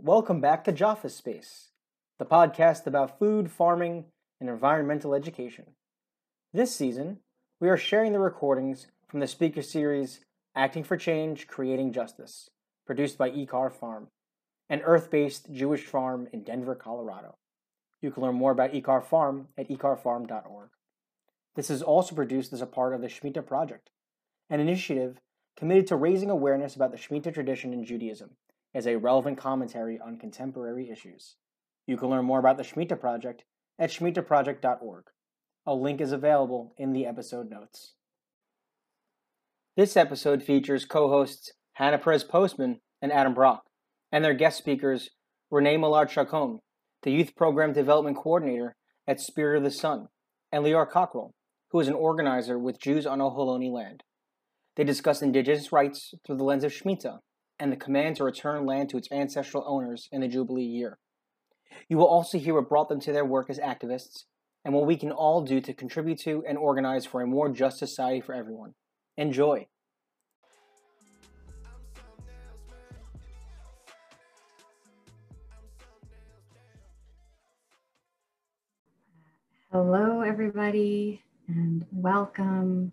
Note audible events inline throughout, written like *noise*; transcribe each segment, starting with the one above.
Welcome back to JOFEE Space, the podcast about food, farming, and environmental education. This season, we are sharing the recordings from the speaker series Acting for Change, Creating Justice, produced by Ekar Farm, an earth based Jewish farm in Denver, Colorado. You can learn more about Ekar Farm at ekarfarm.org. This is also produced as a part of the Shemitah Project, an initiative committed to raising awareness about the Shemitah tradition in Judaism as a relevant commentary on contemporary issues. You can learn more about the Shemitah Project at shemitahproject.org. A link is available in the episode notes. This episode features co hosts Hannah Perez Postman and Adam Brock, and their guest speakers Renee Millard Chacon, the Youth Program Development Coordinator at Spirit of the Sun, and Leora Cockrell, who is an organizer with Jews on Ohlone land. They discuss indigenous rights through the lens of Shemitah and the command to return land to its ancestral owners in the Jubilee year. You will also hear what brought them to their work as activists and what we can all do to contribute to and organize for a more just society for everyone. Enjoy! Hello, everybody, and welcome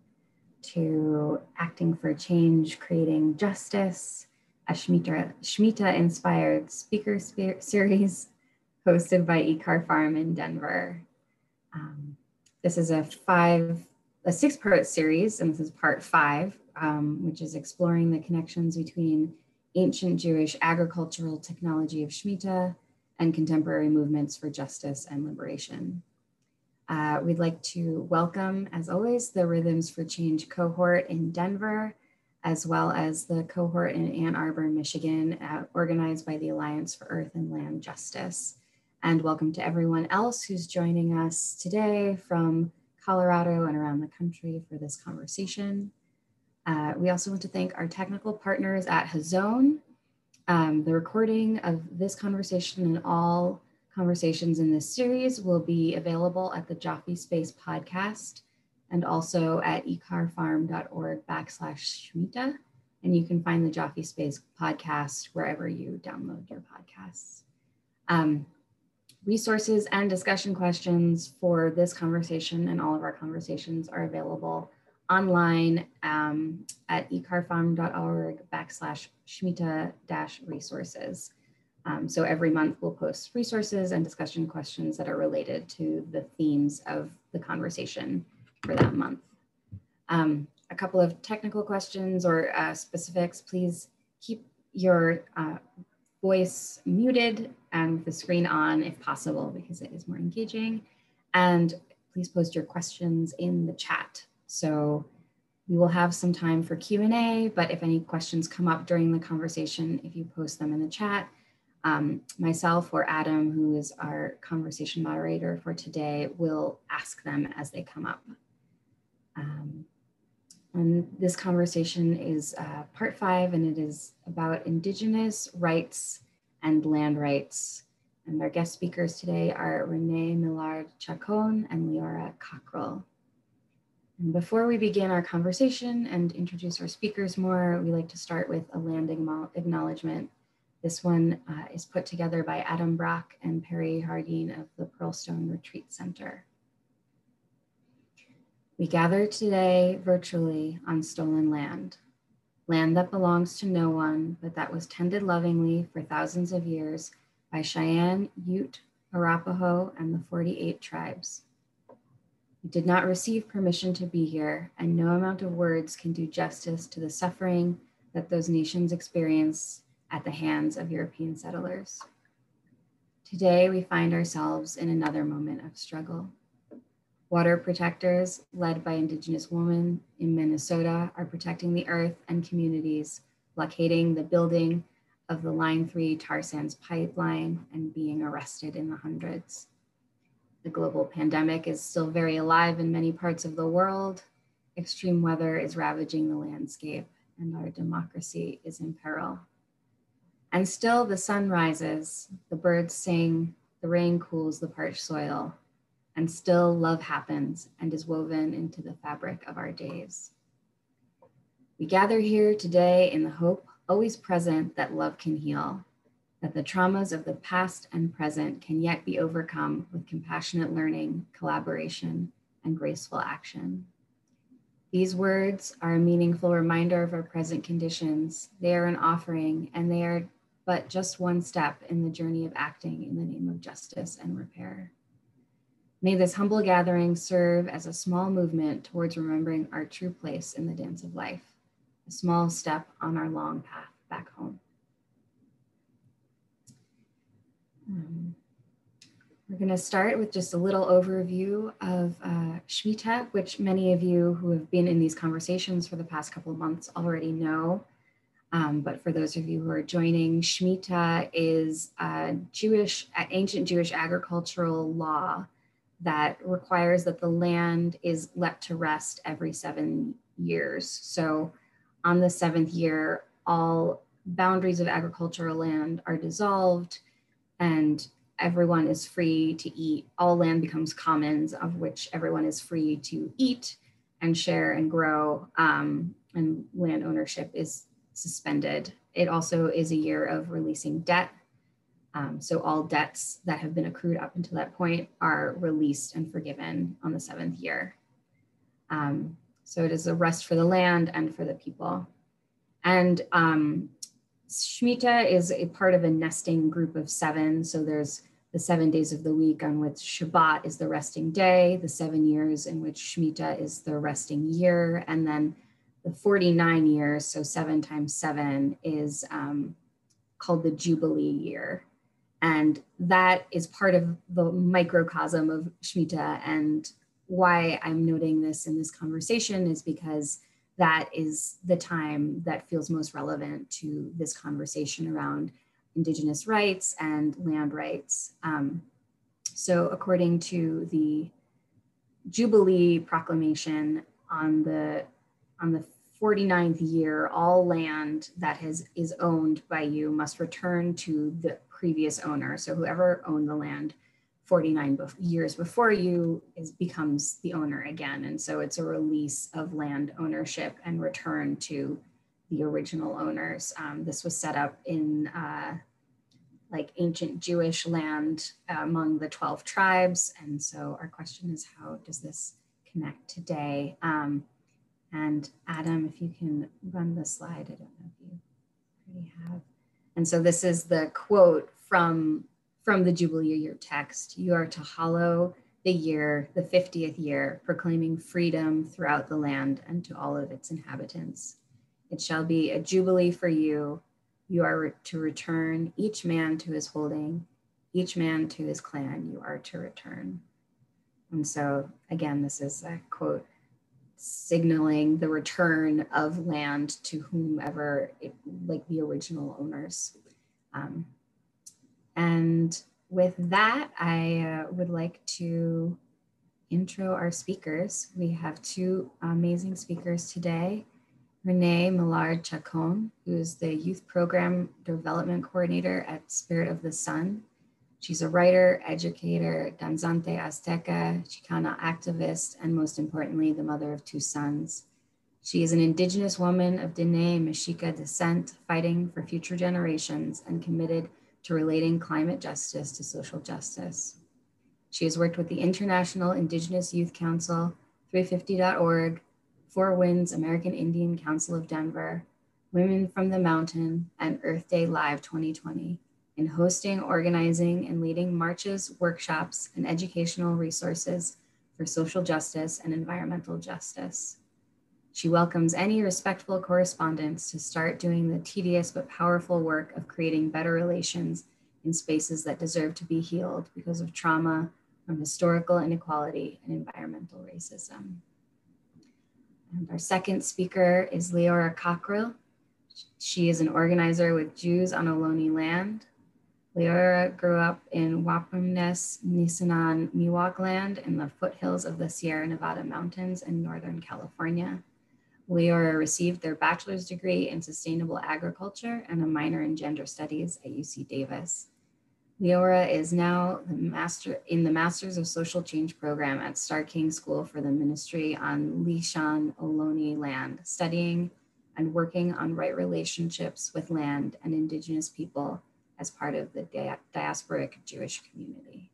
to Acting for Change, Creating Justice, a Shemitah, inspired speaker series *laughs* hosted by Ekar Farm in Denver. Um, this is a five, a six part series, and this is part five, um, which is exploring the connections between ancient Jewish agricultural technology of Shemitah and contemporary movements for justice and liberation. Uh, we'd like to welcome, as always, the Rhythms for Change cohort in Denver, as well as the cohort in Ann Arbor, Michigan, uh, organized by the Alliance for Earth and Land Justice. And welcome to everyone else who's joining us today from Colorado and around the country for this conversation. Uh, we also want to thank our technical partners at Hazon. Um, the recording of this conversation and all conversations in this series will be available at the JOFEE Space podcast and also at ekarfarm.org backslash Shemitah. And you can find the JOFEE Space podcast wherever you download your podcasts. Um, resources and discussion questions for this conversation and all of our conversations are available online um, at ekarfarm.org backslash Shemitah dash resources. Um, so every month we'll post resources and discussion questions that are related to the themes of the conversation for that month. Um, a couple of technical questions or uh, specifics, please keep your uh, voice muted and the screen on if possible because it is more engaging. And please post your questions in the chat. So we will have some time for Q&A, but if any questions come up during the conversation, if you post them in the chat, um, myself or Adam, who is our conversation moderator for today, will ask them as they come up. Um, and this conversation is uh, part five, and it is about Indigenous rights and land rights. And our guest speakers today are Renee Millard Chacon and Leora Cockrell. And before we begin our conversation and introduce our speakers more, we like to start with a landing acknowledgement this one uh, is put together by Adam Brock and Perry Harding of the Pearlstone Retreat Center. We gather today virtually on stolen land, land that belongs to no one, but that was tended lovingly for thousands of years by Cheyenne, Ute, Arapaho, and the 48 tribes. We did not receive permission to be here, and no amount of words can do justice to the suffering that those nations experienced at the hands of European settlers. Today, we find ourselves in another moment of struggle. Water protectors, led by Indigenous women in Minnesota, are protecting the earth and communities, blockading the building of the Line 3 tar sands pipeline and being arrested in the hundreds. The global pandemic is still very alive in many parts of the world. Extreme weather is ravaging the landscape, and our democracy is in peril. And still the sun rises, the birds sing, the rain cools the parched soil, and still love happens and is woven into the fabric of our days. We gather here today in the hope always present that love can heal, that the traumas of the past and present can yet be overcome with compassionate learning, collaboration, and graceful action. These words are a meaningful reminder of our present conditions. They are an offering, and they are but just one step in the journey of acting in the name of justice and repair. May this humble gathering serve as a small movement towards remembering our true place in the dance of life, a small step on our long path back home. Um, we're going to start with just a little overview of uh, Shmita, which many of you who have been in these conversations for the past couple of months already know. Um, but for those of you who are joining, Shmita is Jewish, ancient Jewish agricultural law that requires that the land is let to rest every seven years. So on the seventh year, all boundaries of agricultural land are dissolved and everyone is free to eat. All land becomes commons of which everyone is free to eat and share and grow. Um, and land ownership is suspended. It also is a year of releasing debt. Um, so all debts that have been accrued up until that point are released and forgiven on the seventh year. Um, so it is a rest for the land and for the people. And um, Shemitah is a part of a nesting group of seven. So there's the seven days of the week on which Shabbat is the resting day, the seven years in which Shemitah is the resting year, and then the 49 years, so seven times seven, is um, called the Jubilee year. And that is part of the microcosm of Shemitah. And why I'm noting this in this conversation is because that is the time that feels most relevant to this conversation around Indigenous rights and land rights. Um, so, according to the Jubilee Proclamation on the on the 49th year, all land that has is owned by you must return to the previous owner. So whoever owned the land 49 years before you is becomes the owner again. And so it's a release of land ownership and return to the original owners. Um, this was set up in uh, like ancient Jewish land among the 12 tribes. And so our question is how does this connect today? Um, and Adam, if you can run the slide, I don't know if you already have. And so this is the quote from from the Jubilee year text. You are to hallow the year, the 50th year, proclaiming freedom throughout the land and to all of its inhabitants. It shall be a jubilee for you. You are to return each man to his holding, each man to his clan. You are to return. And so, again, this is a quote signaling the return of land to whomever, it, like the original owners. Um, and with that, I uh, would like to intro our speakers. We have two amazing speakers today. Renee Millard Chacon, who is the Youth Program Development Coordinator at Spirit of the Sun. She's a writer, educator, danzante Azteca, Chicana activist, and most importantly, the mother of two sons. She is an indigenous woman of Diné Mexica descent, fighting for future generations and committed to relating climate justice to social justice. She has worked with the International Indigenous Youth Council, 350.org, Four Winds American Indian Council of Denver, Women from the Mountain, and Earth Day Live 2020 in hosting, organizing, and leading marches, workshops, and educational resources for social justice and environmental justice. She welcomes any respectful correspondents to start doing the tedious but powerful work of creating better relations in spaces that deserve to be healed because of trauma from historical inequality and environmental racism. And our second speaker is Leora Cockrell. She is an organizer with Jews on Ohlone land. Leora grew up in Wapunes, Nisenan, Miwok land in the foothills of the Sierra Nevada mountains in Northern California. Leora received their bachelor's degree in sustainable agriculture and a minor in gender studies at UC Davis. Leora is now the master in the Masters of Social Change program at Starr King School for the Ministry on Lisjan Ohlone land, studying and working on right relationships with land and Indigenous people as part of the diasporic Jewish community.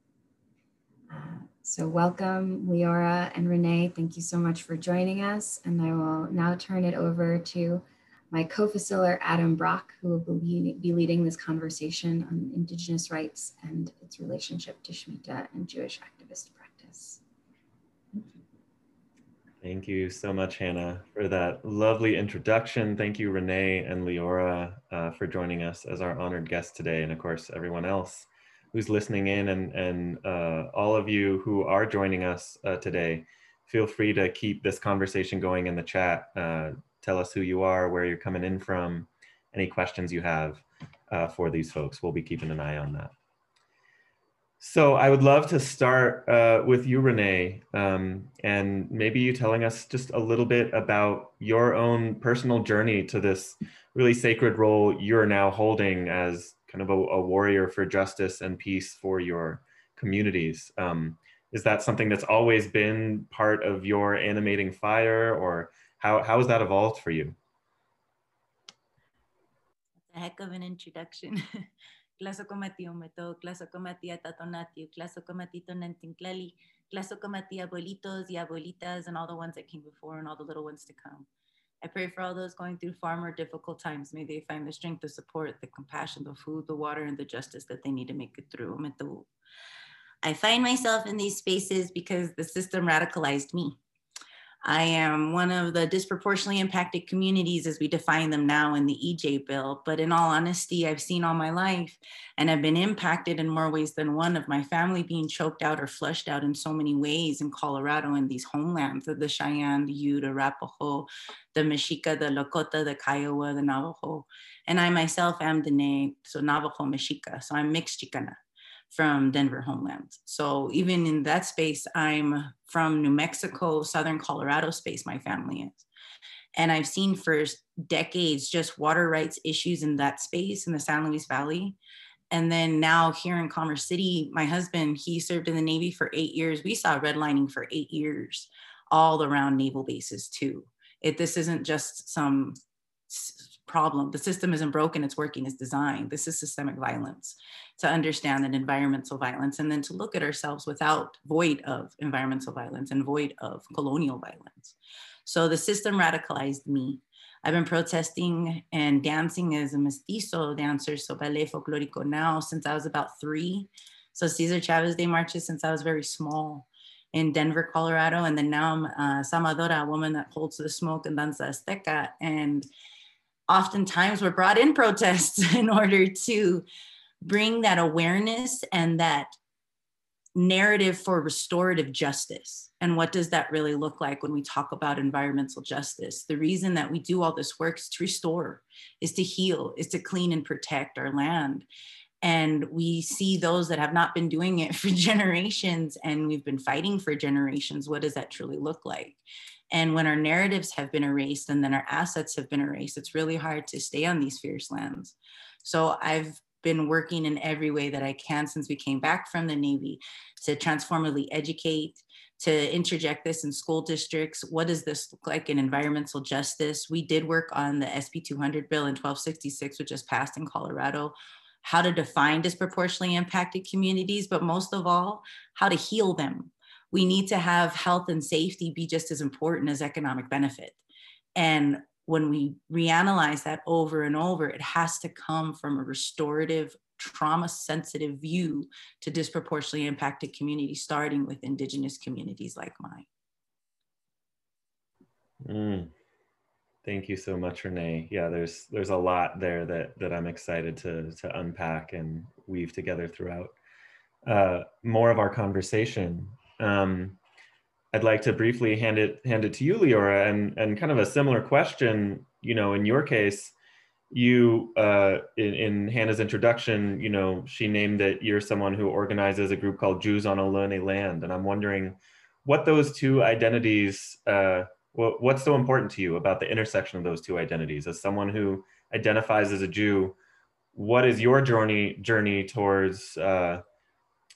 Uh, so welcome, Leora and Renee. Thank you so much for joining us. And I will now turn it over to my co-facilitator, Adam Brock, who will be leading this conversation on Indigenous rights and its relationship to Shemitah and Jewish activist practice. Thank you so much, Hannah, for that lovely introduction. Thank you, Renee and Leora, uh, for joining us as our honored guests today, and of course, everyone else who's listening in, and, and uh, all of you who are joining us uh, today. Feel free to keep this conversation going in the chat. Uh, tell us who you are, where you're coming in from, any questions you have uh, for these folks. We'll be keeping an eye on that. So I would love to start uh, with you, Renee, um, and maybe you telling us just a little bit about your own personal journey to this really sacred role you're now holding as kind of a, a warrior for justice and peace for your communities. Um, is that something that's always been part of your animating fire, or how, how has that evolved for you? That's a heck of an introduction. *laughs* Tlazocomatí ometo, Tlazocomatí atatonatiu, Tlazocomatí tonantinclali, Tlazocomatí abuelitos y abuelitas, and all the ones that came before and all the little ones to come. I pray for all those going through far more difficult times. May they find the strength, the support, the compassion, the food, the water, and the justice that they need to make it through. I find myself in these spaces because the system radicalized me. I am one of the disproportionately impacted communities as we define them now in the EJ bill. But in all honesty, I've seen all my life and have been impacted in more ways than one of my family being choked out or flushed out in so many ways in Colorado in these homelands of the Cheyenne, the Ute, Arapaho, the Mexica, the Lakota, the Kiowa, the Navajo. And I myself am Diné, so Navajo Mexica. So I'm mixed Chicana from Denver homeland. So even in that space, I'm from New Mexico, Southern Colorado space, my family is. And I've seen for decades just water rights issues in that space in the San Luis Valley. And then now here in Commerce City, my husband, he served in the Navy for eight years. We saw redlining for eight years, all around naval bases too. It, this isn't just some problem. The system isn't broken, it's working, it's designed. This is systemic violence. To understand that environmental violence and then to look at ourselves without void of environmental violence and void of colonial violence. So the system radicalized me. I've been protesting and dancing as a mestizo dancer, so ballet folklorico now since I was about three. So Cesar Chavez Day marches since I was very small in Denver, Colorado. And then now I'm uh, a sahumadora, a woman that holds the smoke and danza azteca. And oftentimes we're brought in protests *laughs* in order to bring that awareness and that narrative for restorative justice. And what does that really look like when we talk about environmental justice? The reason that we do all this work is to restore, is to heal, is to clean and protect our land. And we see those that have not been doing it *laughs* for generations and we've been fighting for generations. What does that truly look like? And when our narratives have been erased and then our assets have been erased, it's really hard to stay on these fierce lands. So I've been working in every way that I can since we came back from the Navy to transformatively educate, to interject this in school districts. What does this look like in environmental justice? We did work on the SB 200 bill in 1266, which just passed in Colorado, how to define disproportionately impacted communities, but most of all, how to heal them we need to have health and safety be just as important as economic benefit. And when we reanalyze that over and over, it has to come from a restorative, trauma sensitive view to disproportionately impacted communities, starting with Indigenous communities like mine. Mm. Thank you so much, Renee. Yeah, there's there's a lot there that that I'm excited to to unpack and weave together throughout uh, more of our conversation. Um, I'd like to briefly hand it hand it to you, Leora, and and kind of a similar question. You know, in your case, you uh, in, in Hannah's introduction, you know, she named that you're someone who organizes a group called Jews on Ohlone Land, and I'm wondering what those two identities. Uh, what, what's so important to you about the intersection of those two identities? As someone who identifies as a Jew, what is your journey journey towards uh,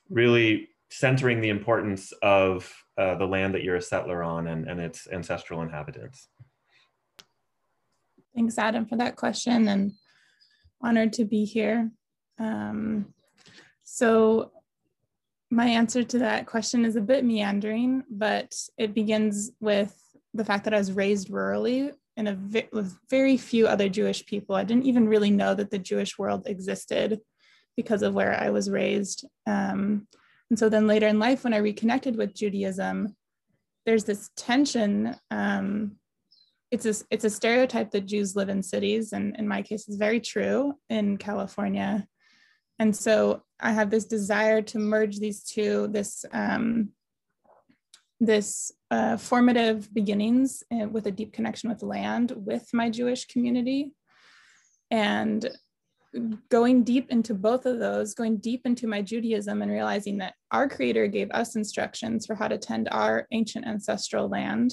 really centering the importance of uh, the land that you're a settler on and, and its ancestral inhabitants. Thanks, Adam, for that question and honored to be here. Um, so my answer to that question is a bit meandering, but it begins with the fact that I was raised rurally in a with very few other Jewish people. I didn't even really know that the Jewish world existed because of where I was raised. Um, and so then later in life, when I reconnected with Judaism, there's this tension. Um, it's a, it's a stereotype that Jews live in cities, and in my case, it's very true in California. And so I have this desire to merge these two, this um, this uh, formative beginnings uh, with a deep connection with land with my Jewish community. And going deep into both of those, going deep into my Judaism and realizing that our Creator gave us instructions for how to tend our ancient ancestral land.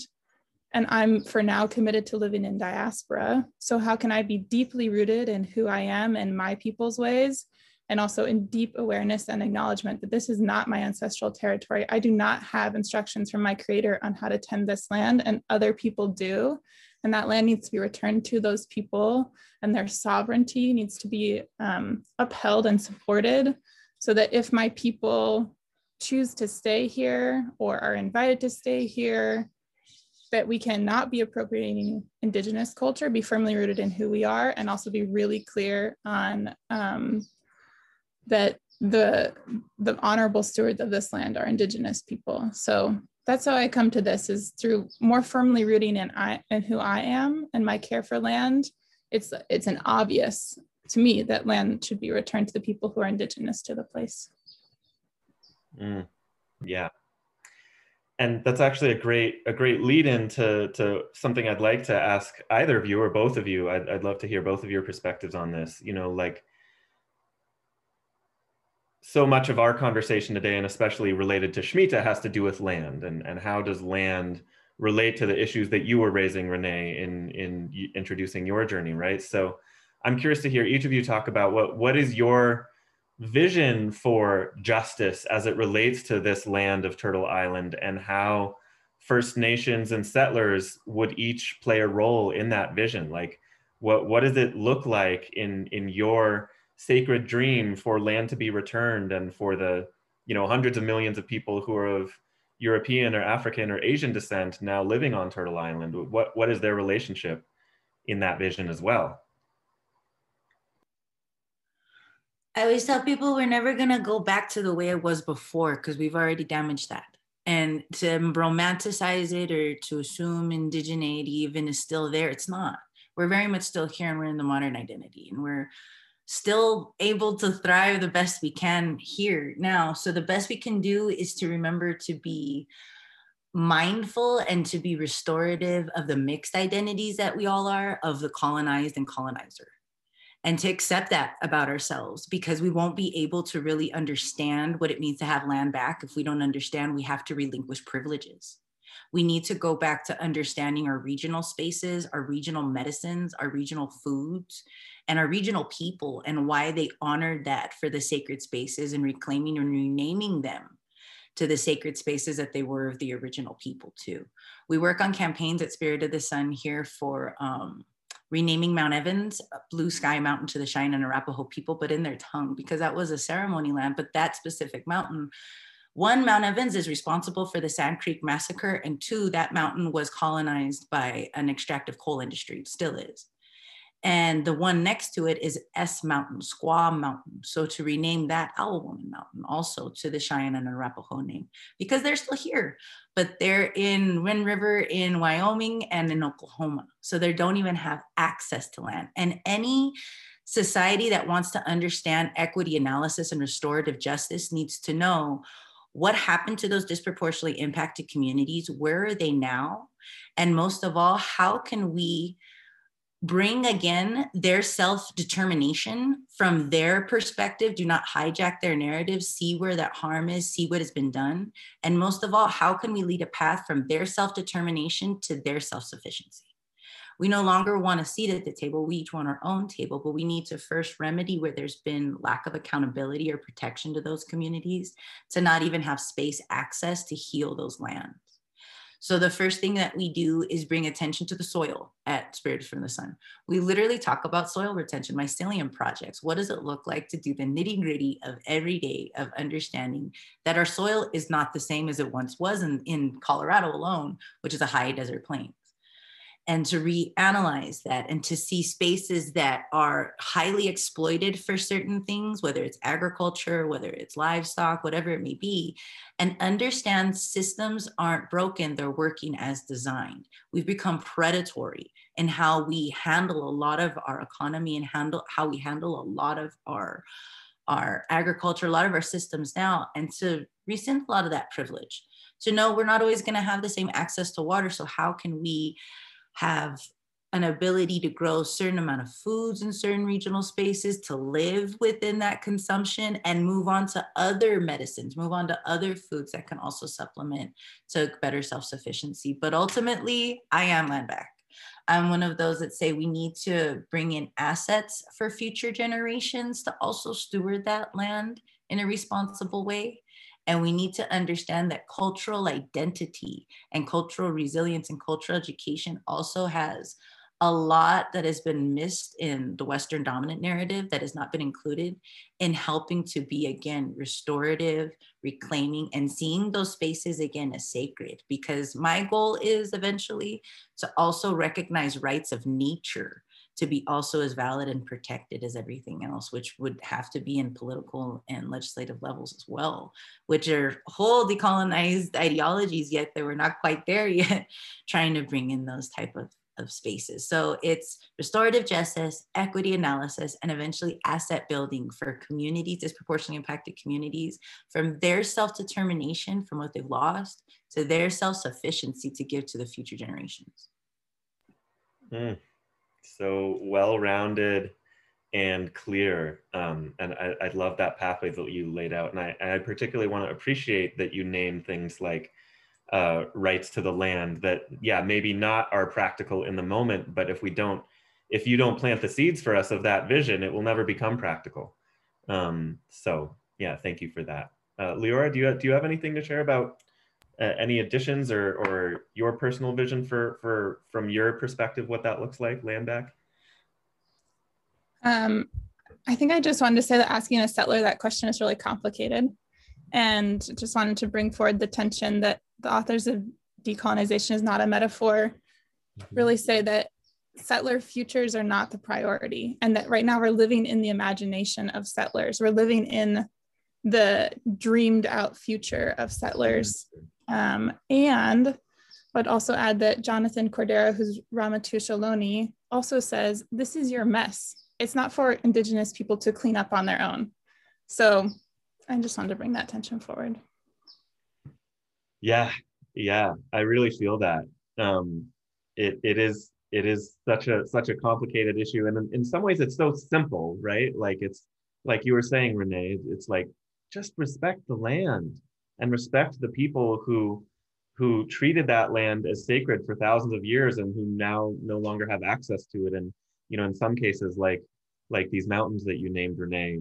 And I'm for now committed to living in diaspora. So, how can I be deeply rooted in who I am and my people's ways? And also in deep awareness and acknowledgement that this is not my ancestral territory. I do not have instructions from my creator on how to tend this land, and other people do and that land needs to be returned to those people and their sovereignty needs to be um, upheld and supported so that if my people choose to stay here or are invited to stay here that we cannot be appropriating indigenous culture be firmly rooted in who we are and also be really clear on um, that the the honorable stewards of this land are indigenous people. So that's how I come to this is through more firmly rooting in I and who I am and my care for land. It's it's an obvious to me that land should be returned to the people who are indigenous to the place. Mm, yeah. And that's actually a great a great lead in to, to something I'd like to ask either of you or both of you. I'd, I'd love to hear both of your perspectives on this. You know, like so much of our conversation today, and especially related to Shemitah, has to do with land and, and how does land relate to the issues that you were raising, Renee, in, in introducing your journey, right? So I'm curious to hear each of you talk about what, what is your vision for justice as it relates to this land of Turtle Island and how First Nations and settlers would each play a role in that vision. Like, what, what does it look like in, in your sacred dream for land to be returned and for the you know hundreds of millions of people who are of European or African or Asian descent now living on Turtle Island? What what is their relationship in that vision as well? I always tell people we're never gonna go back to the way it was before because we've already damaged that. And to romanticize it or to assume indigeneity even is still there, it's not. We're very much still here and we're in the modern identity and we're still able to thrive the best we can here now. So the best we can do is to remember to be mindful and to be restorative of the mixed identities that we all are of the colonized and colonizer and to accept that about ourselves because we won't be able to really understand what it means to have land back if we don't understand we have to relinquish privileges we need to go back to understanding our regional spaces, our regional medicines, our regional foods, and our regional people and why they honored that for the sacred spaces and reclaiming and renaming them to the sacred spaces that they were of the original people too. We work on campaigns at Spirit of the Sun here for um, renaming Mount Evans, Blue Sky Mountain to the Cheyenne Arapaho people, but in their tongue, because that was a ceremony land, but that specific mountain one, Mount Evans is responsible for the Sand Creek massacre, and two, that mountain was colonized by an extractive coal industry, still is. And the one next to it is S Mountain, Squaw Mountain. So to rename that Owl Woman Mountain also to the Cheyenne and Arapaho name, because they're still here, but they're in Wind River in Wyoming and in Oklahoma. So they don't even have access to land. And any society that wants to understand equity analysis and restorative justice needs to know what happened to those disproportionately impacted communities? Where are they now? And most of all, how can we bring again their self determination from their perspective? Do not hijack their narrative, see where that harm is, see what has been done. And most of all, how can we lead a path from their self determination to their self sufficiency? We no longer want a seat at the table. We each want our own table, but we need to first remedy where there's been lack of accountability or protection to those communities to not even have space access to heal those lands. So the first thing that we do is bring attention to the soil at Spirits from the Sun. We literally talk about soil retention, mycelium projects. What does it look like to do the nitty gritty of every day of understanding that our soil is not the same as it once was in, in Colorado alone, which is a high desert plain and to reanalyze that and to see spaces that are highly exploited for certain things, whether it's agriculture, whether it's livestock, whatever it may be, and understand systems aren't broken, they're working as designed. We've become predatory in how we handle a lot of our economy and handle how we handle a lot of our our agriculture, a lot of our systems now, and to rescind a lot of that privilege. To know we're not always going to have the same access to water. So how can we have an ability to grow certain amount of foods in certain regional spaces to live within that consumption and move on to other medicines move on to other foods that can also supplement to better self-sufficiency. But ultimately i am land back. I'm one of those that say we need to bring in assets for future generations to also steward that land in a responsible way and we need to understand that cultural identity and cultural resilience and cultural education also has a lot that has been missed in the Western dominant narrative that has not been included in helping to be, again, restorative, reclaiming, and seeing those spaces again as sacred. Because my goal is eventually to also recognize rights of nature to be also as valid and protected as everything else, which would have to be in political and legislative levels as well, which are whole decolonized ideologies, yet they were not quite there *laughs* yet, trying to bring in those type of, of spaces. So it's restorative justice, equity analysis, and eventually asset building for communities, disproportionately impacted communities, from their self-determination from what they've lost to their self-sufficiency to give to the future generations. Mm so well-rounded and clear. Um, and I, I, love that pathway that you laid out. And I, I particularly want to appreciate that you name things like uh, rights to the land that, yeah, maybe not are practical in the moment, but if we don't, if you don't plant the seeds for us of that vision, it will never become practical. Um, so yeah, thank you for that. Uh, Leora, do you, do you have anything to share about uh, any additions or, or your personal vision for, for from your perspective, what that looks like, land back? Um, I think I just wanted to say that asking a settler that question is really complicated and just wanted to bring forward the tension that the authors of decolonization is not a metaphor mm-hmm. really say that settler futures are not the priority and that right now we're living in the imagination of settlers we're living in the dreamed out future of settlers um, and I'd also add that Jonathan Cordero, who's Ramaytush Ohlone, also says, this is your mess. It's not for Indigenous people to clean up on their own. So I just wanted to bring that tension forward. Yeah, yeah, I really feel that. Um, it, it is it is such a such a complicated issue and in, in some ways it's so simple right like it's like you were saying renee it's like just respect the land and respect the people who who treated that land as sacred for thousands of years and who now no longer have access to it and you know in some cases like like these mountains that you named renee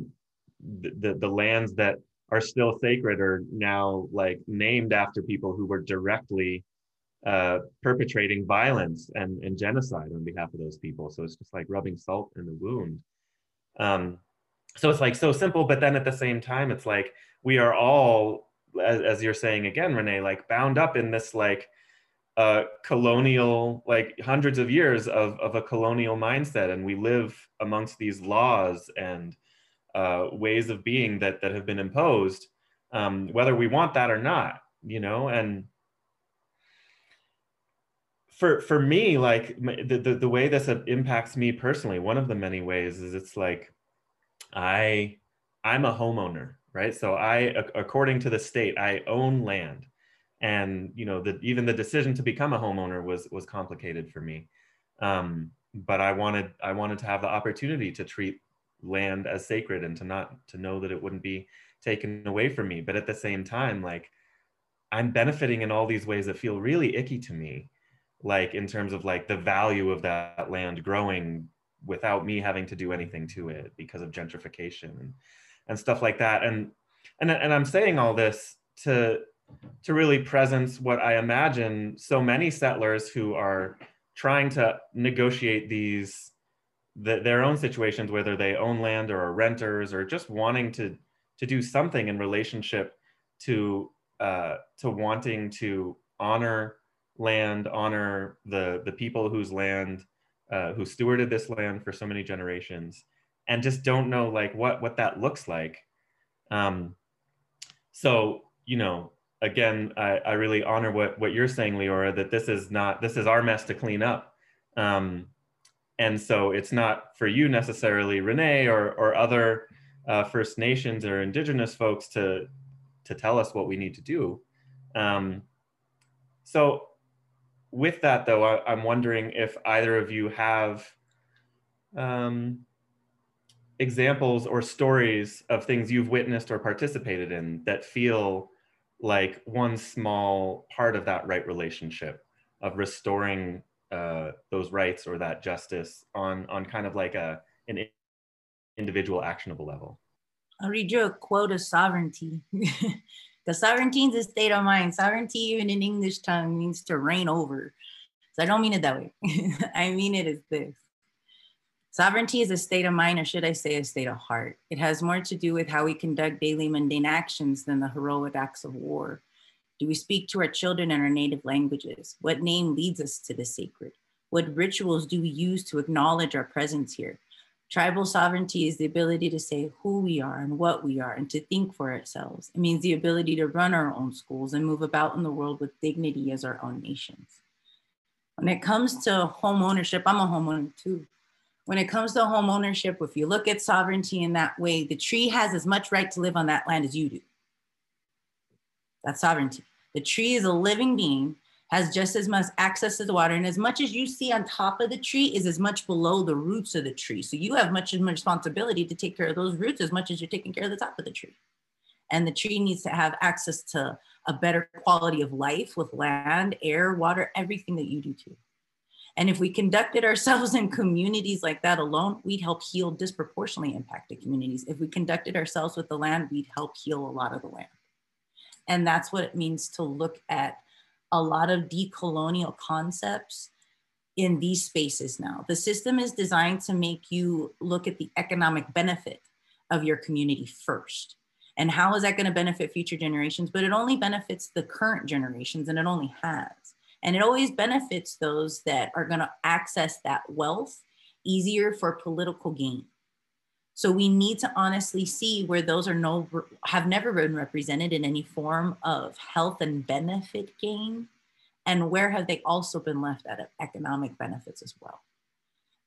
the, the, the lands that are still sacred are now like named after people who were directly uh, perpetrating violence and, and genocide on behalf of those people. So it's just like rubbing salt in the wound. Um, so it's like so simple, but then at the same time, it's like we are all as, as you're saying again, Renee, like bound up in this like uh, colonial, like hundreds of years of, of a colonial mindset. And we live amongst these laws and uh, ways of being that, that have been imposed, um, whether we want that or not, you know, and for, for me, like the, the, the way this impacts me personally, one of the many ways is it's like, I, I'm a homeowner right? So I, according to the state, I own land, and you know, the, even the decision to become a homeowner was was complicated for me. Um, but I wanted I wanted to have the opportunity to treat land as sacred and to not to know that it wouldn't be taken away from me. But at the same time, like I'm benefiting in all these ways that feel really icky to me, like in terms of like the value of that land growing without me having to do anything to it because of gentrification and stuff like that. And and and I'm saying all this to to really presence what I imagine so many settlers who are trying to negotiate these the, their own situations, whether they own land or are renters or just wanting to to do something in relationship to uh, to wanting to honor land, honor the the people whose land uh, who stewarded this land for so many generations, and just don't know like what what that looks like. Um, so you know, again, I, I really honor what what you're saying, Leora, that this is not this is our mess to clean up. Um, and so it's not for you necessarily, Renee, or or other uh, First Nations or Indigenous folks to to tell us what we need to do. Um, so with that though, I, am wondering if either of you have um, examples or stories of things you've witnessed or participated in that feel like one small part of that right relationship of restoring uh, those rights or that justice on on kind of like a an individual actionable level. I'll read you a quote of sovereignty. *laughs* Because sovereignty is a state of mind. Sovereignty, even in English tongue, means to reign over. So I don't mean it that way. *laughs* I mean it as this. Sovereignty is a state of mind, or should I say a state of heart. It has more to do with how we conduct daily mundane actions than the heroic acts of war. Do we speak to our children in our native languages? What name leads us to the sacred? What rituals do we use to acknowledge our presence here? Tribal sovereignty is the ability to say who we are and what we are and to think for ourselves. It means the ability to run our own schools and move about in the world with dignity as our own nations. When it comes to home ownership, I'm a homeowner too. When it comes to home ownership, if you look at sovereignty in that way, the tree has as much right to live on that land as you do. That's sovereignty. The tree is a living being has just as much access to the water. And as much as you see on top of the tree is as much below the roots of the tree. So you have much as much responsibility to take care of those roots as much as you're taking care of the top of the tree. And the tree needs to have access to a better quality of life with land, air, water, everything that you do too. And if we conducted ourselves *laughs* in communities like that alone, we'd help heal disproportionately impacted communities. If we conducted ourselves with the land, we'd help heal a lot of the land. And that's what it means to look at a lot of decolonial concepts in these spaces now. The system is designed to make you look at the economic benefit of your community first. And how is that going to benefit future generations? But it only benefits the current generations and it only has. And it always benefits those that are going to access that wealth easier for political gain. So we need to honestly see where those are no have never been represented in any form of health and benefit gain, and where have they also been left out of economic benefits as well.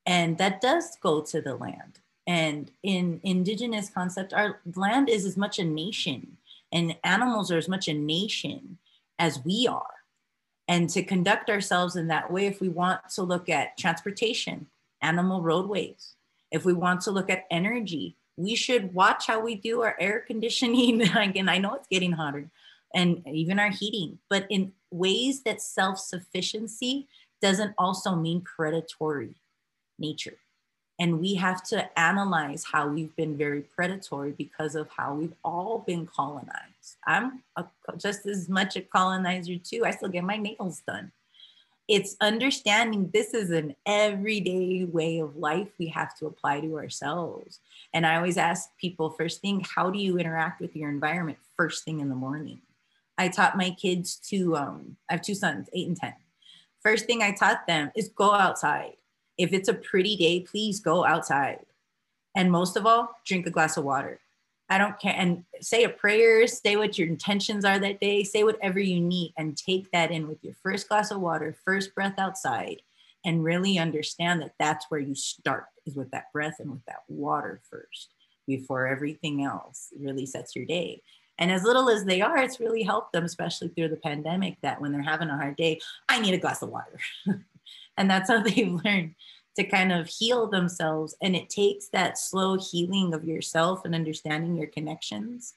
And that does go to the land. And in indigenous concept, our land is as much a nation, and animals are as much a nation as we are. And to conduct ourselves in that way, if we want to look at transportation, animal roadways, if we want to look at energy, we should watch how we do our air conditioning. *laughs* Again, I know it's getting hotter and even our heating, but in ways that self sufficiency doesn't also mean predatory nature. And we have to analyze how we've been very predatory because of how we've all been colonized. I'm a, just as much a colonizer too. I still get my nails done it's understanding this is an everyday way of life we have to apply to ourselves. And I always ask people first thing, how do you interact with your environment first thing in the morning? I taught my kids to, um, I have two sons, eight and 10. First thing I taught them is go outside. If it's a pretty day, please go outside. And most of all, drink a glass of water. I don't care. And say a prayer, say what your intentions are that day, say whatever you need, and take that in with your first glass of water, first breath outside, and really understand that that's where you start is with that breath and with that water first before everything else really sets your day. And as little as they are, it's really helped them, especially through the pandemic, that when they're having a hard day, I need a glass of water. *laughs* and that's how *laughs* they've learned to kind of heal themselves. And it takes that slow healing of yourself and understanding your connections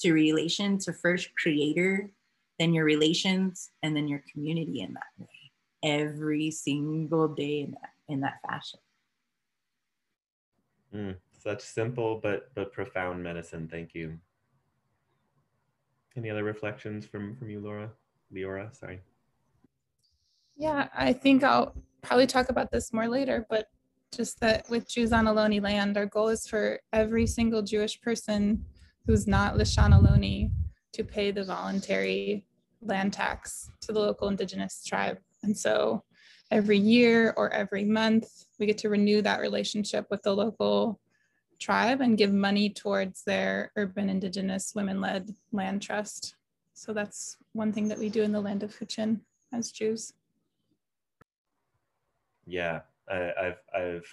to relation to first creator, then your relations, and then your community in that way every single day in that in that fashion. Mm, such simple but but profound medicine. Thank you. Any other reflections from from you, Laura? Leora, sorry. Yeah, I think I'll probably talk about this more later, but just that with Jews on Ohlone land, our goal is for every single Jewish person who's not Lisjan Ohlone to pay the voluntary land tax to the local indigenous tribe. And so every year or every month, we get to renew that relationship with the local tribe and give money towards their urban indigenous women-led land trust. So that's one thing that we do in the land of Huichin as Jews. Yeah, I, I've I've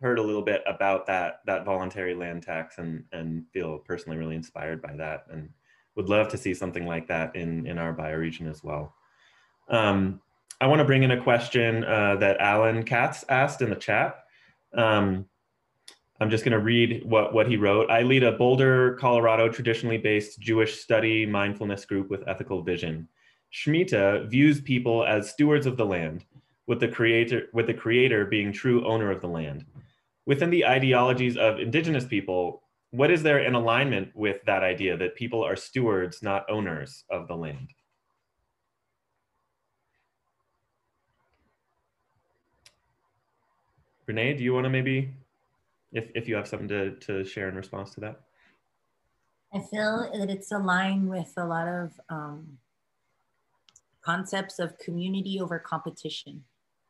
heard a little bit about that that voluntary land tax and and feel personally really inspired by that and would love to see something like that in in our bioregion as well. Um, I want to bring in a question uh, that Alan Katz asked in the chat. Um, I'm just going to read what, what he wrote. I lead a Boulder, Colorado, traditionally based Jewish study mindfulness group with ethical vision. Shemitah views people as stewards of the land, with the creator, with the creator being true owner of the land. Within the ideologies of indigenous people, what is there in alignment with that idea that people are stewards, not owners of the land? Renee, do you want to maybe if, if you have something to, to share in response to that. I feel that it's aligned with a lot of um, concepts of community over competition.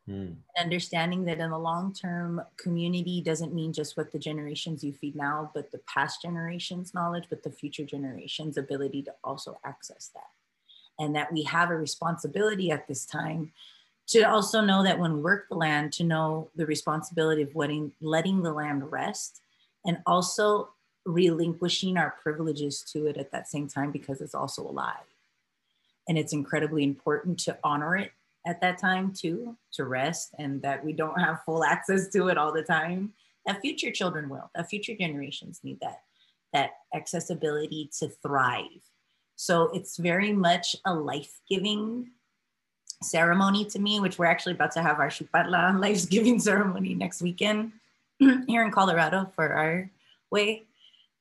Mm. Understanding that in the long term, community doesn't mean just what the generations you feed now, but the past generations' knowledge, but the future generations' ability to also access that. And that we have a responsibility at this time to also know that when we work the land, to know the responsibility of letting, letting the land rest and also relinquishing our privileges to it at that same time because it's also alive. And it's incredibly important to honor it at that time too, to rest and that we don't have full *laughs* access to it all the time. That future children will, that future generations need that, that accessibility to thrive. So it's very much a life-giving ceremony to me, which we're actually about to have our Xupatla life *laughs* giving ceremony next weekend *clears throat* here in Colorado for our way.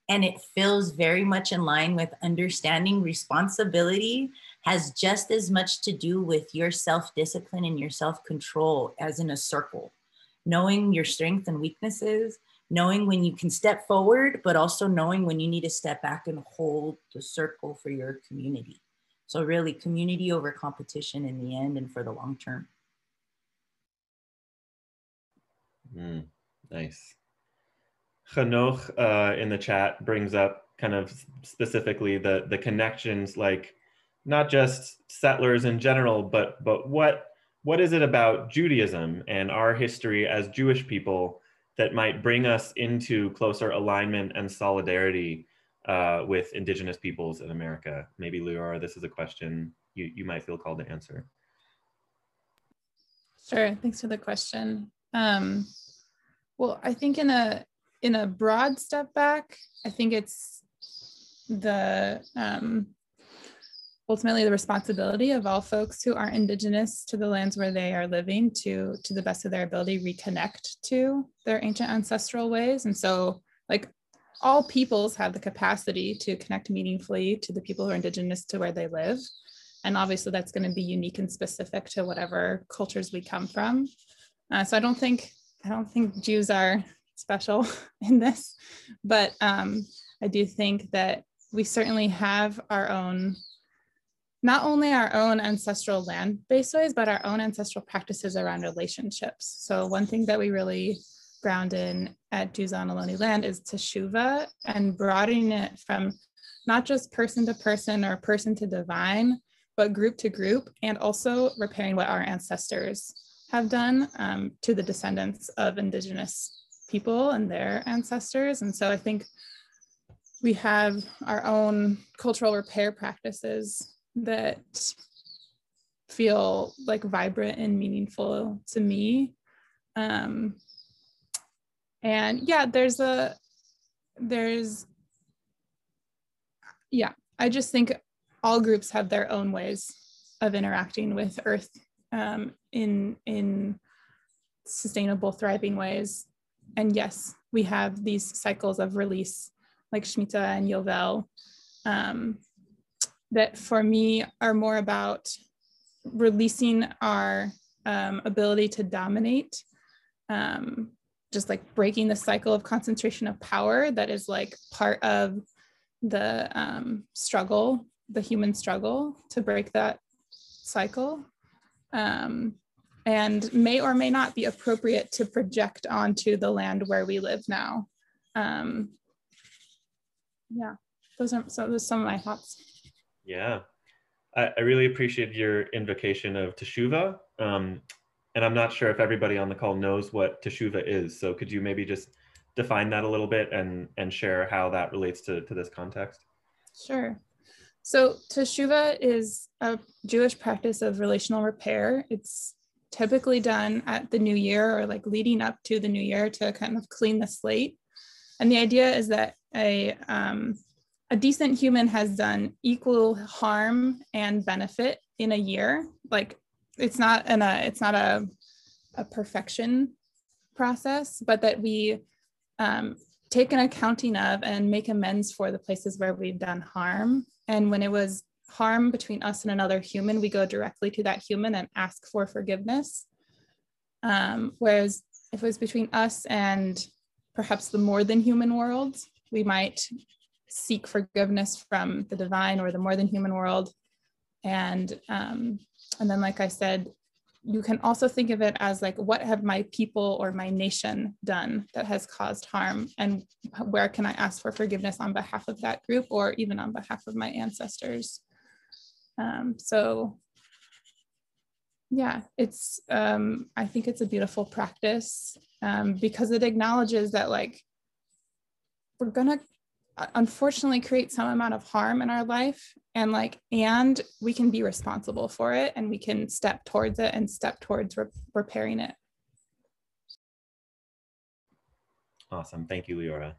And it feels very much in line with understanding responsibility has just as much to do with your self discipline and your self control as in a circle. Knowing your strengths and weaknesses, knowing when you can step forward, but also knowing when you need to step back and hold the circle for your community. So really community over competition in the end and for the long term. Mm, nice. Hanoch uh, in the chat brings up kind of specifically the, the connections, like not just settlers in general, but, but what, what is it about Judaism and our history as Jewish people that might bring us into closer alignment and solidarity uh, with indigenous peoples in America? Maybe Leora, this is a question you, you might feel called to answer. Sure, thanks for the question. Um, well, I think in a in a broad step back, I think it's the um, ultimately the responsibility of all folks who aren't indigenous to the lands where they are living to to the best of their ability reconnect to their ancient ancestral ways and so like all peoples have the capacity to connect meaningfully to the people who are indigenous to where they live. And obviously that's going to be unique and specific to whatever cultures we come from. Uh, so I don't think, I don't think Jews are special *laughs* in this, but um, I do think that we certainly have our own, not only our own ancestral land-based ways, but our own ancestral practices around relationships. So one thing that we really ground in at Jews on Ohlone land is teshuva and broadening it from not just person to person or person to divine, but group to group, and also repairing what our ancestors have done um, to the descendants of Indigenous people and their ancestors. And so I think we have our own cultural repair practices that feel like vibrant and meaningful to me. Um, and yeah there's a there's yeah i just think all groups have their own ways of interacting with earth um, in in sustainable thriving ways and yes we have these cycles of release like Shemitah and Yovel um, that for me are more about releasing our um, ability to dominate, um, just like breaking the cycle of concentration of power that is like part of the um, struggle, the human struggle to break that cycle. Um, and may or may not be appropriate to project onto the land where we live now. Um, yeah, those are so those are some of my thoughts. Yeah, I, I really appreciate your invocation of Teshuvah. Um, and I'm not sure if everybody on the call knows what Teshuvah is. So could you maybe just define that a little bit and, and share how that relates to, to this context? Sure. So Teshuvah is a Jewish practice of relational repair. It's typically done at the new year or like leading up to the new year to kind of clean the slate. And the idea is that a um, a decent human has done equal harm and benefit in a year. Like it's not an a it's not a a perfection process, but that we um, take an accounting of and make amends for the places where we've done harm. And when it was harm between us and another human, we go directly to that human and ask for forgiveness. Um, whereas if it was between us and perhaps the more than human world, we might seek forgiveness from the divine or the more than human world. And um, and then, like I said, you can also think of it as like, what have my people or my nation done that has caused harm, and where can I ask for forgiveness on behalf of that group or even on behalf of my ancestors? Um, so yeah, it's um, I think it's a beautiful practice um, because it acknowledges that like we're gonna unfortunately create some amount of harm in our life and like and we can be responsible for it and we can step towards it and step towards re- repairing it. Awesome. Thank you leora.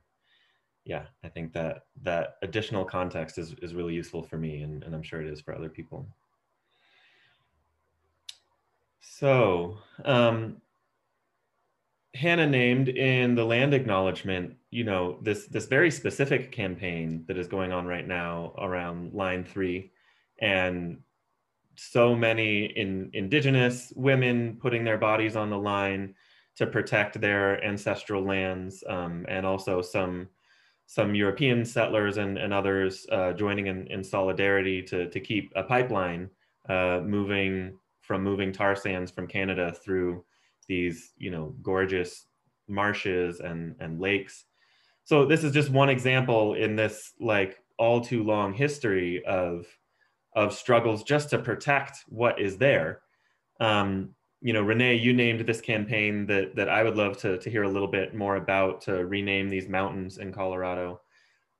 Yeah i think that that additional context is, is really useful for me and, and i'm sure it is for other people. So um, Hannah named in the land acknowledgement, you know, this this very specific campaign that is going on right now around line three, and so many in indigenous women putting their bodies on the line to protect their ancestral lands, um, and also some some European settlers and, and others uh, joining in, in solidarity to, to keep a pipeline uh, moving from moving tar sands from Canada through these you know gorgeous marshes and and lakes. So this is just one example in this like all too long history of of struggles just to protect what is there. Um, you know renee you named this campaign that that i would love to, to hear a little bit more about to rename these mountains in colorado.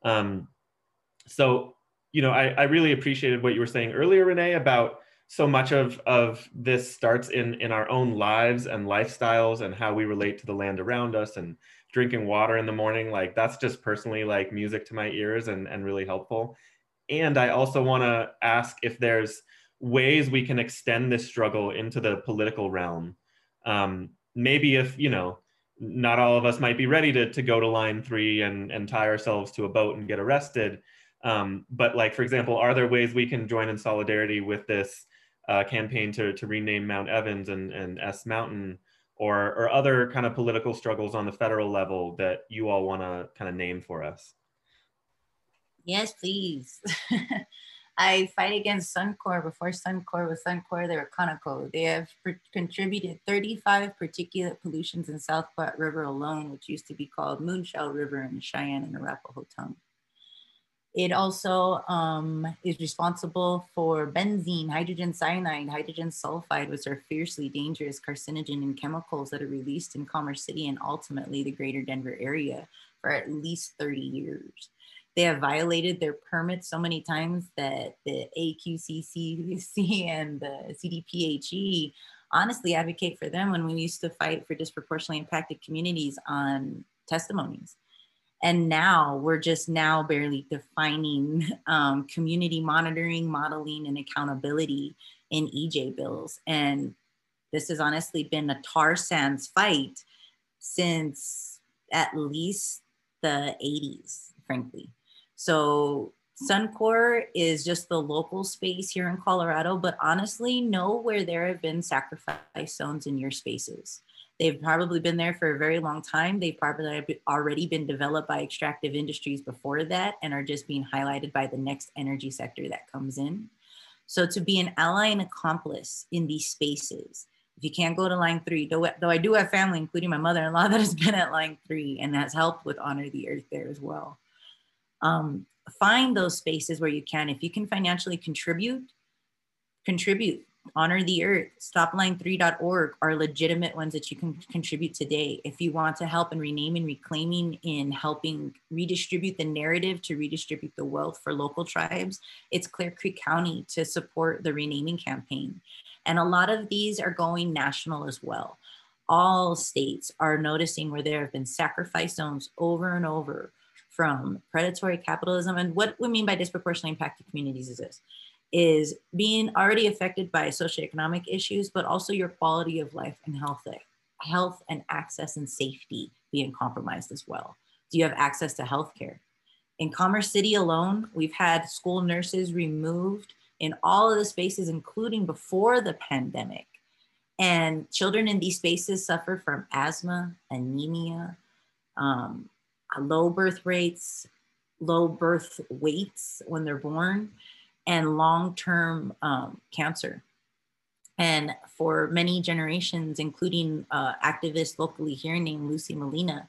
Um, so you know I, I really appreciated what you were saying earlier renee about so much of of this starts in in our own lives and lifestyles and how we relate to the land around us and drinking water in the morning. Like that's just personally like music to my ears and and really helpful. And i also want to ask if there's ways we can extend this struggle into the political realm. Um, maybe if you know not all of us might be ready to, to go to line three and, and tie ourselves to a boat and get arrested. Um, but like for example are there ways we can join in solidarity with this uh, campaign to, to rename Mount Evans and, and S Mountain or, or other kind of political struggles on the federal level that you all want to kind of name for us? Yes, please. *laughs* I fight against Suncor. Before Suncor was Suncor, they were Conoco. They have contributed 35 particulate pollutions in South Platte River alone, which used to be called Moonshell River in Cheyenne and Arapaho tongue. It also um, is responsible for benzene, hydrogen cyanide, hydrogen sulfide, which are fiercely dangerous carcinogen and chemicals that are released in Commerce City and ultimately the greater Denver area for at least 30 years. They have violated their permits so many times that the AQCC *laughs* and the CDPHE honestly advocate for them when we used to fight for disproportionately impacted communities on testimonies and now we're just now barely defining um, community monitoring modeling and accountability in ej bills and this has honestly been a tar sands fight since at least the 80s frankly so Suncor is just the local space here in Colorado, but honestly, know where there have been sacrifice zones in your spaces. They've probably been there for a very long time. They've probably already been developed by extractive industries before that and are just being highlighted by the next energy sector that comes in. So to be an ally and accomplice in these spaces, if you can't go to line three, though, though I do have family, including my mother-in-law *laughs* that has been at line three and has helped with Honor the Earth there as well. Um, find those spaces where you can. If you can financially contribute, contribute honor the earth. Stopline3.org are legitimate ones that you can contribute today. If you want to help in renaming reclaiming in helping redistribute the narrative to redistribute the wealth for local tribes it's clear creek county to support the renaming campaign. And a lot of these are going national as well. All states are noticing where there have been sacrifice zones over and over from predatory capitalism. And what we mean by disproportionately impacted communities is this is being already affected by socioeconomic issues, but also your quality of life and health, health and access and safety being compromised as well. Do you have access to healthcare? In Commerce City alone, we've had school nurses removed in all of the spaces, including before the pandemic. And children in these spaces suffer from asthma, anemia, um, low birth rates, low birth weights when they're born and long term um, cancer. And for many generations, including uh, activists locally here named Lucy Molina,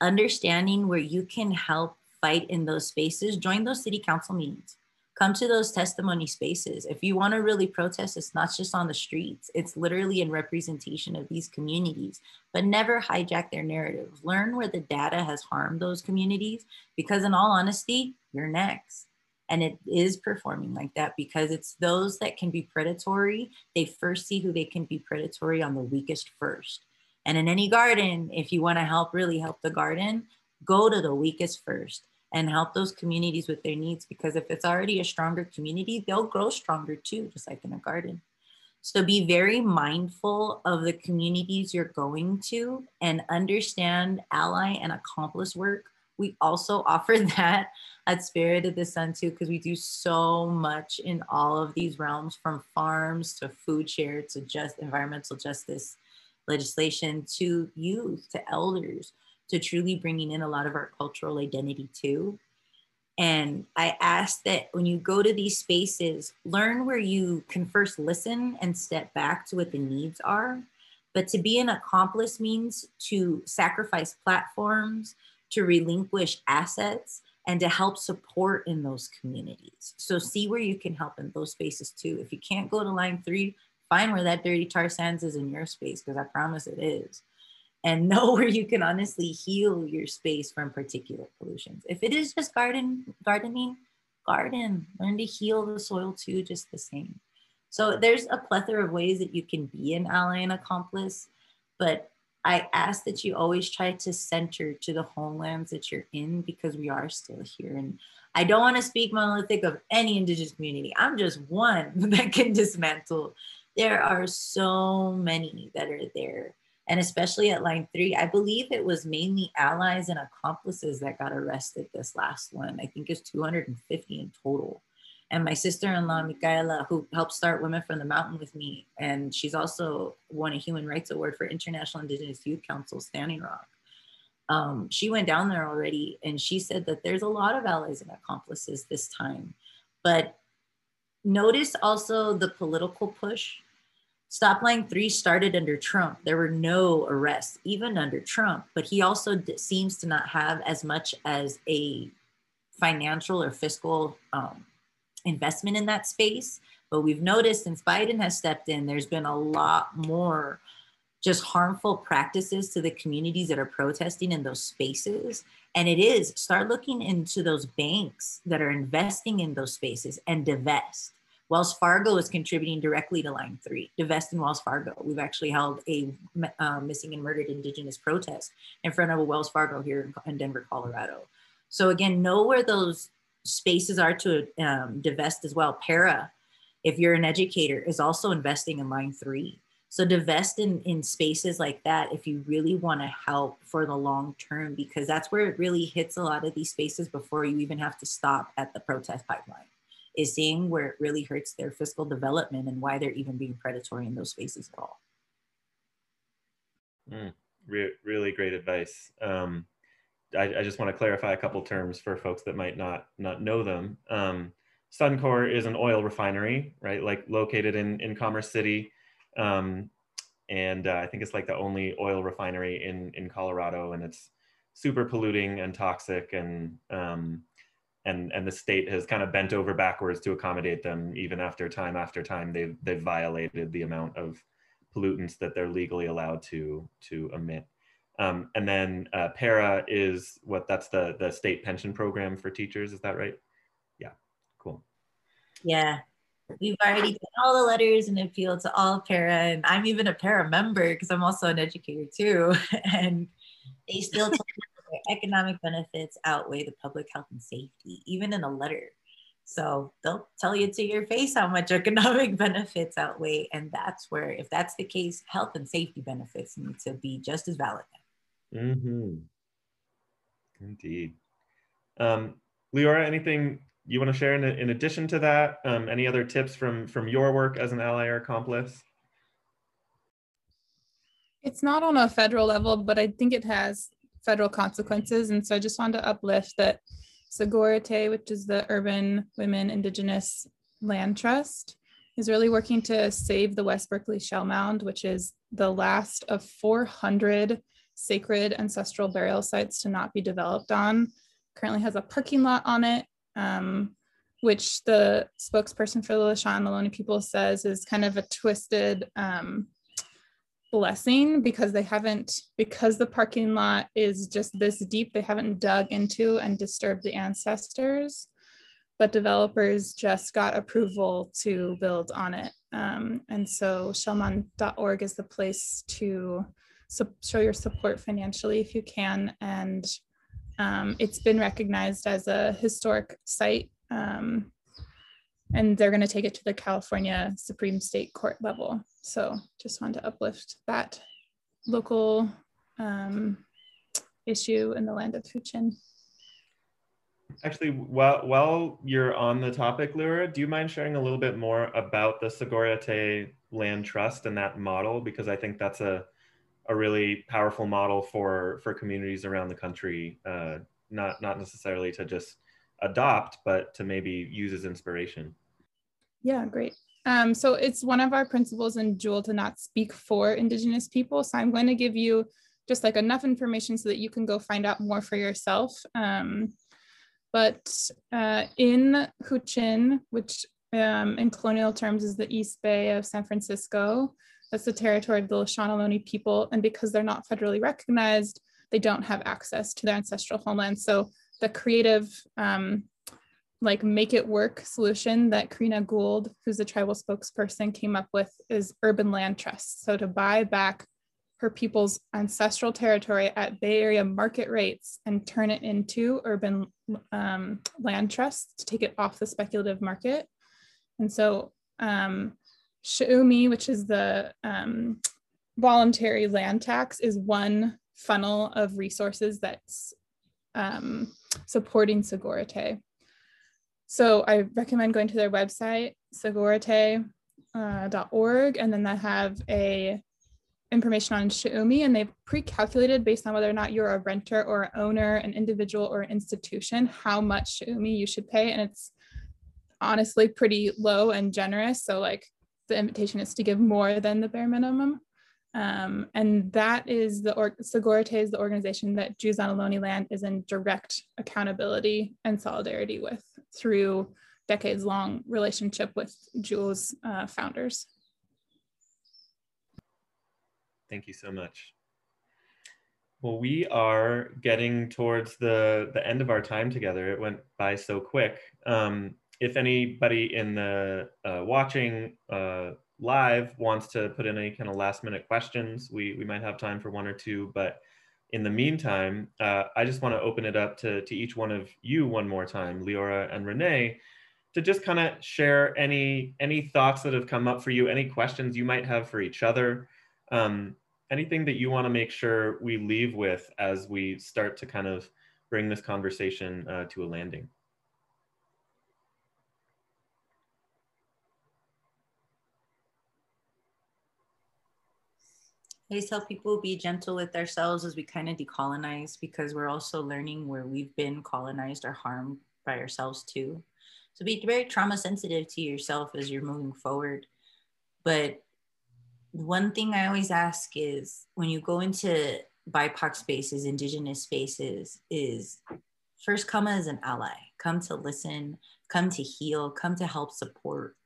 understanding where you can help fight in those spaces, join those city council meetings. Come to those testimony spaces. If you want to really protest, it's not just on the streets, it's literally in representation of these communities, but never hijack their narrative. Learn where the data has harmed those communities, because in all honesty, you're next and it is performing like that because it's those that can be predatory they first see who they can be predatory on the weakest first. And in any garden if you want to help really help the garden go to the weakest first and help those communities with their needs because if it's already a stronger community they'll grow stronger too just like in a garden. So be very mindful of the communities you're going to and understand ally and accomplice work we also *laughs* offer that at Spirit of the Sun too, because we do so much in all of these realms from farms to food share to just environmental justice legislation to youth to elders to truly bringing in a lot of our cultural identity too. And I ask that when you go to these spaces, learn where you can first listen and step back to what the needs are. But to be an accomplice means to sacrifice platforms, to relinquish assets and to help support in those communities. So see where you can help in those spaces too. If you can't go to line three, find where that dirty tar sands is in your space, because I promise it is. And *laughs* know where you can honestly heal your space from particulate pollutions. If it is just garden gardening, garden. Learn to heal the soil too, just the same. So there's a plethora of ways that you can be an ally and accomplice, but I ask that you always try to center to the homelands that you're in because we are still here. And I don't want to speak monolithic of any indigenous community. I'm just one *laughs* that can dismantle. There are so many that are there. And especially at line three, I believe it was mainly allies and accomplices that got arrested this last one. I think it's 250 in total and my sister-in-law Micaela, who helped start Women from the Mountain with me, and she's also won a Human Rights Award for International Indigenous Youth Council Standing Rock. Um, she went down there already, and she said that there's a lot of allies and accomplices this time. But notice also the political push. Stop Line 3 started under Trump. There were no arrests, even under Trump, but he also seems to not have as much as a financial or fiscal um, investment in that space. But we've noticed since Biden has stepped in, there's been a lot more just harmful practices to the communities that are protesting in those spaces. And it is start looking into those banks that are investing in those spaces and divest. Wells Fargo is contributing directly to Line 3, divest in Wells Fargo. We've actually held a uh, missing and murdered Indigenous protest in front of a Wells Fargo here in Denver, Colorado. So again, know where those spaces are to um, divest as well. PERA, if you're an educator, is also investing in line three. So divest in, in spaces like that if you really want to help for the long term, because that's where it really hits a lot of these spaces before you even have to stop at the protest pipeline, is seeing where it really hurts their fiscal development and why they're even being predatory in those spaces at all. Mm, re- really great advice. Um, I, I, just want to clarify a couple terms for folks that might not not know them. Um, Suncor is an oil refinery, right? Like located in in Commerce City, um, and uh, I think it's like the only oil refinery in in Colorado, and it's super polluting and toxic, and um, and and the state has kind of bent over backwards to accommodate them, even after time after time they've they've violated the amount of pollutants that they're legally allowed to to emit. Um, and then uh, PERA is what that's the the state pension program for teachers. Is that right? Yeah, cool. Yeah, we've already done all the letters and appeal to all PERA, and I'm even a PERA member because I'm also an educator too. *laughs* and they still tell their economic benefits outweigh the public health and safety, even in a letter. So they'll tell you to your face how much *laughs* economic benefits outweigh. And that's where, if that's the case, health and safety benefits need to be just as valid. Mm-hmm. Indeed. Um, Leora, anything you want to share in, in addition to that? Um, any other tips from, from your work as an ally or accomplice? It's not on a federal level, but I think it has federal consequences. And so I just wanted to uplift that Sogorea-Te, which is the Urban Women Indigenous Land Trust, is really working to save the West Berkeley Shell Mound, which is the last of 400 sacred ancestral burial sites to not be developed on. Currently has a parking lot on it, um, which the spokesperson for the Lisjan Ohlone people says is kind of a twisted um, blessing because they haven't because the parking lot is just this deep they haven't dug into and disturbed the ancestors but developers just got approval to build on it um, and so shellmound.org is the place to show your support financially if you can and um, it's been recognized as a historic site um, and they're going to take it to the California Supreme State Court level. So just wanted to uplift that local um, issue in the land of Huichin. Actually, while, while you're on the topic, Leora, do you mind sharing a little bit more about the Sogorea-Te Land Trust and that model? Because I think that's a, a really powerful model for, for communities around the country, uh, not, not necessarily to just adopt, but to maybe use as inspiration. Yeah, great. Um, so it's one of our principles in Jewel to not speak for Indigenous people. So I'm going to give you just like enough information so that you can go find out more for yourself. Um, but uh, in Huichin, which um, in colonial terms is the East Bay of San Francisco, that's the territory of the Ohlone people. And because they're not federally recognized, they don't have access to their ancestral homeland. So the creative um, like make it work solution that Corrina Gould, who's the tribal spokesperson, came up with is urban land trusts. So to buy back her people's ancestral territory at Bay Area market rates and turn it into urban um, land trusts to take it off the speculative market. And so um, Shuumi, which is the um, voluntary land tax, is one funnel of resources that's um, supporting Sogorea-Te. So I recommend going to their website, sogorea-te.org, uh, and then they have a information on Shuumi, and they've pre-calculated based on whether or not you're a renter or an owner, an individual or an institution, how much Shuumi you should pay. And it's honestly pretty low and generous. So like the invitation is to give more than the bare minimum. Um, and that is the or- Sogorea-Te is the organization that Jews on Ohlone land is in direct accountability and solidarity with through decades long relationship with Jewel's uh, founders. Thank you so much. Well, we are getting towards the, the end of our time together. It went by so quick. Um, if anybody in the uh, watching uh, live wants to put in any kind of last minute questions, we, we might have time for one or two, but in the meantime, uh, I just want to open it up to, to each one of you one more time, Leora and Renee, to just kind of share any any thoughts that have come up for you, any questions you might have for each other, um, anything that you want to make sure we leave with as we start to kind of bring this conversation uh, to a landing. I tell people be gentle with ourselves as we kind of decolonize because we're also learning where we've been colonized or harmed by ourselves too. So be very trauma sensitive to yourself as you're moving forward. But one thing I always ask is when you go into BIPOC spaces, indigenous spaces, is first come as an ally, come to listen, come to heal, come to help support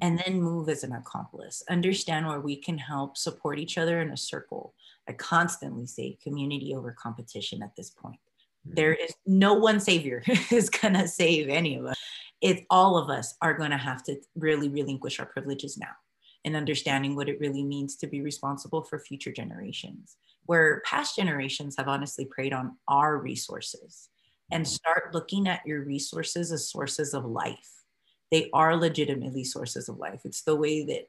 and then move as an accomplice. Understand where we can help support each other in a circle. I constantly say community over competition at this point. Mm-hmm. There is no one savior *laughs* is going to save any of us. It's all of us are going to have to really relinquish our privileges now and understanding what it really means to be responsible for future generations, where past generations have honestly preyed on our resources and start looking at your resources as sources of life they are legitimately sources of life. It's the way that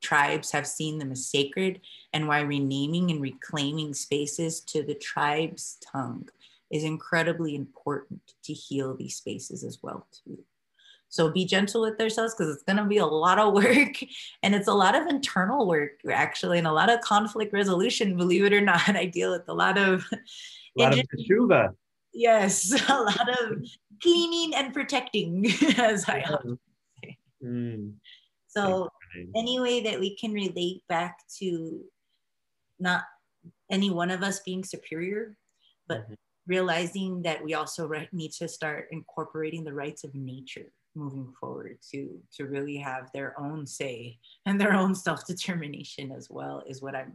tribes have seen them as sacred and why renaming and reclaiming spaces to the tribe's tongue is incredibly important to heal these spaces as well too. So be gentle with ourselves because it's going to be a lot of work *laughs* and it's a lot of internal work actually and a lot of conflict resolution, believe it or not. *laughs* I deal with a lot of a lot of teshuva. Yes, *laughs* a lot of cleaning and protecting, *laughs* as I often say. Mm. So, any way that we can relate back to not any one of us being superior, but mm-hmm. realizing that we also re- need to start incorporating the rights of nature moving forward to to really have their own say and their own self-determination as well is what i'm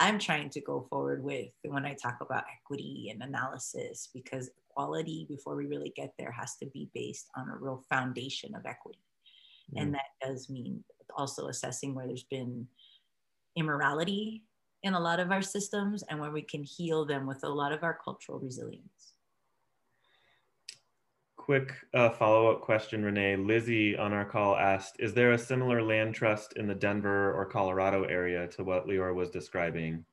i'm trying to go forward with when i talk about equity and analysis because equality before we really get there has to be based on a real foundation of equity. Mm. And that does mean also assessing where there's been immorality in a lot of our systems and where we can heal them with a lot of our cultural resilience. Quick uh, follow up question, Renee. Lizzie on our call asked Is there a similar land trust in the Denver or Colorado area to what Leora was describing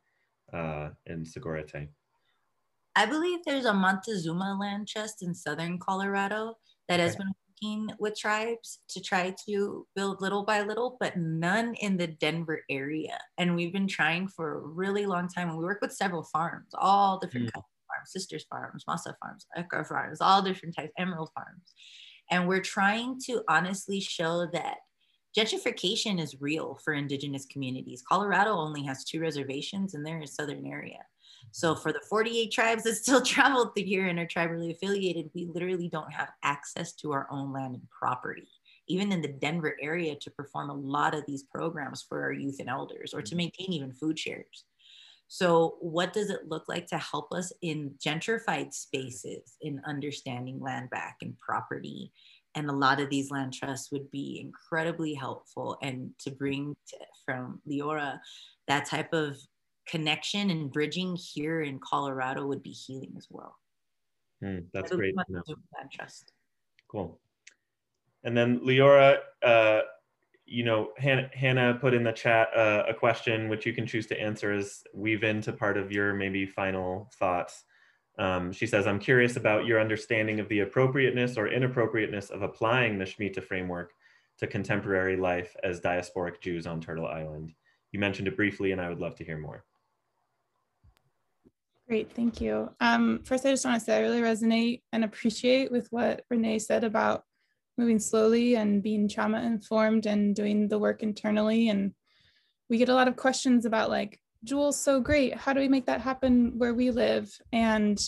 uh, in Sogorea Te'? I believe there's a Montezuma land trust in southern Colorado that has been working with tribes to try to build little by little, but none in the Denver area. And we've been trying for a really long time. And we work with several farms, all different mm. kinds farms, sisters farms, masa farms, echo farms, all different types, emerald farms. And we're trying to honestly show that gentrification is real for indigenous communities. Colorado only has two reservations and they're in southern area. So for the 48 tribes that still *laughs* travel the year and are tribally affiliated, we literally don't have access to our own land and property, even in the Denver area to perform a lot of these programs for our youth and elders or to mm-hmm. maintain even food shares. So, what does it look like to help us in gentrified spaces in understanding land back and property? And a lot of these land trusts would be incredibly helpful and to bring to, from Leora that type of connection and bridging here in Colorado would be healing as well. Mm, that's great. No. trust. Cool. And then Leora, uh, you know, Hannah, Hannah, put in the chat uh, a question which you can choose to answer as weave into part of your maybe final thoughts. Um, she says, I'm curious about your understanding of the appropriateness or inappropriateness of applying the Shemitah framework to contemporary life as diasporic Jews on Turtle Island. You mentioned it briefly, and I would love to hear more. Great, thank you. Um, first, I just want to say I really resonate and appreciate with what Renee said about moving slowly and being trauma informed and doing the work internally. And we get a lot of questions about like, Jewel's so great. How do we make that happen where we live? And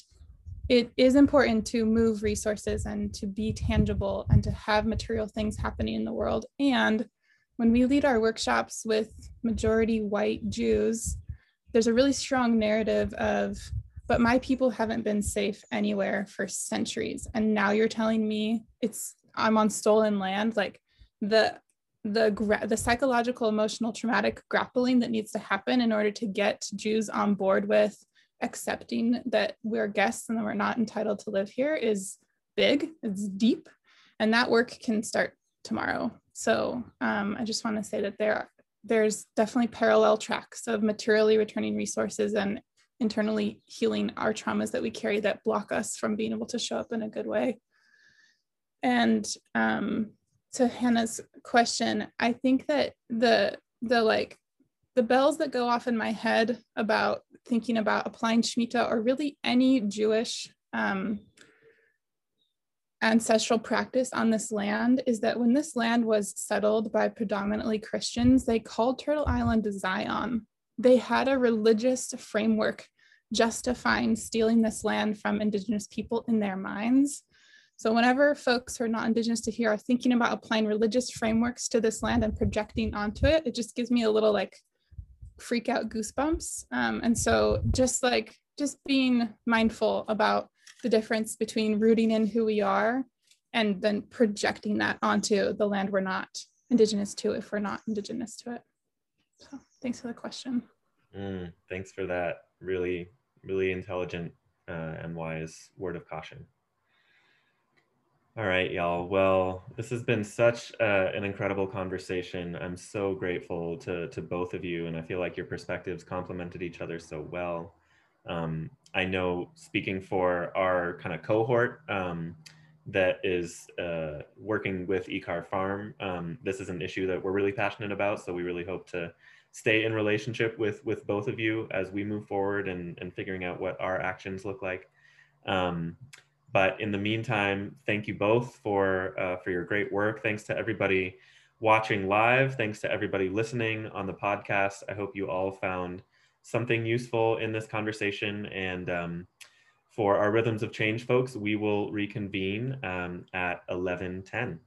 it is important to move resources and to be tangible and to have material things happening in the world. And when we lead our workshops with majority white Jews, there's a really strong narrative of but my people haven't been safe anywhere for centuries and now you're telling me it's i'm on stolen land like the the the psychological emotional traumatic grappling that needs to happen in order to get jews on board with accepting that we're guests and that we're not entitled to live here is big it's deep and that work can start tomorrow. So um, I just want to say that there are, there's definitely parallel tracks of materially returning resources and internally healing our traumas that we carry that block us from being able to show up in a good way. And um, to Hannah's question, I think that the the like the bells that go off in my head about thinking about applying Shemitah or really any Jewish um, ancestral practice on this land is that when this land was settled by predominantly Christians, they called Turtle Island Zion. They had a religious framework justifying stealing this land from Indigenous people in their minds. So, whenever folks who are not Indigenous to here are thinking about applying religious frameworks to this land and projecting onto it, it just gives me a little like freak out goosebumps. Um, and so, just like just being mindful about the difference between rooting in who we are and then projecting that onto the land we're not indigenous to if we're not indigenous to it. So thanks for the question. Mm, thanks for that really, really intelligent uh, and wise word of caution. All right, y'all. Well, this has been such uh, an incredible conversation. I'm so grateful to, to both of you, and I feel like your perspectives complemented each other so well. Um, I know speaking for our kind of cohort um, that is uh, working with Ekar Farm, um, this is an issue that we're really passionate about. So we really hope to stay in relationship with with both of you as we move forward and, and figuring out what our actions look like. Um, but in the meantime, thank you both for uh, for your great work. Thanks to everybody watching live. Thanks to everybody listening on the podcast. I hope you all found something useful in this conversation. And um, for our Rhythms of Change folks, we will reconvene um, at 1110.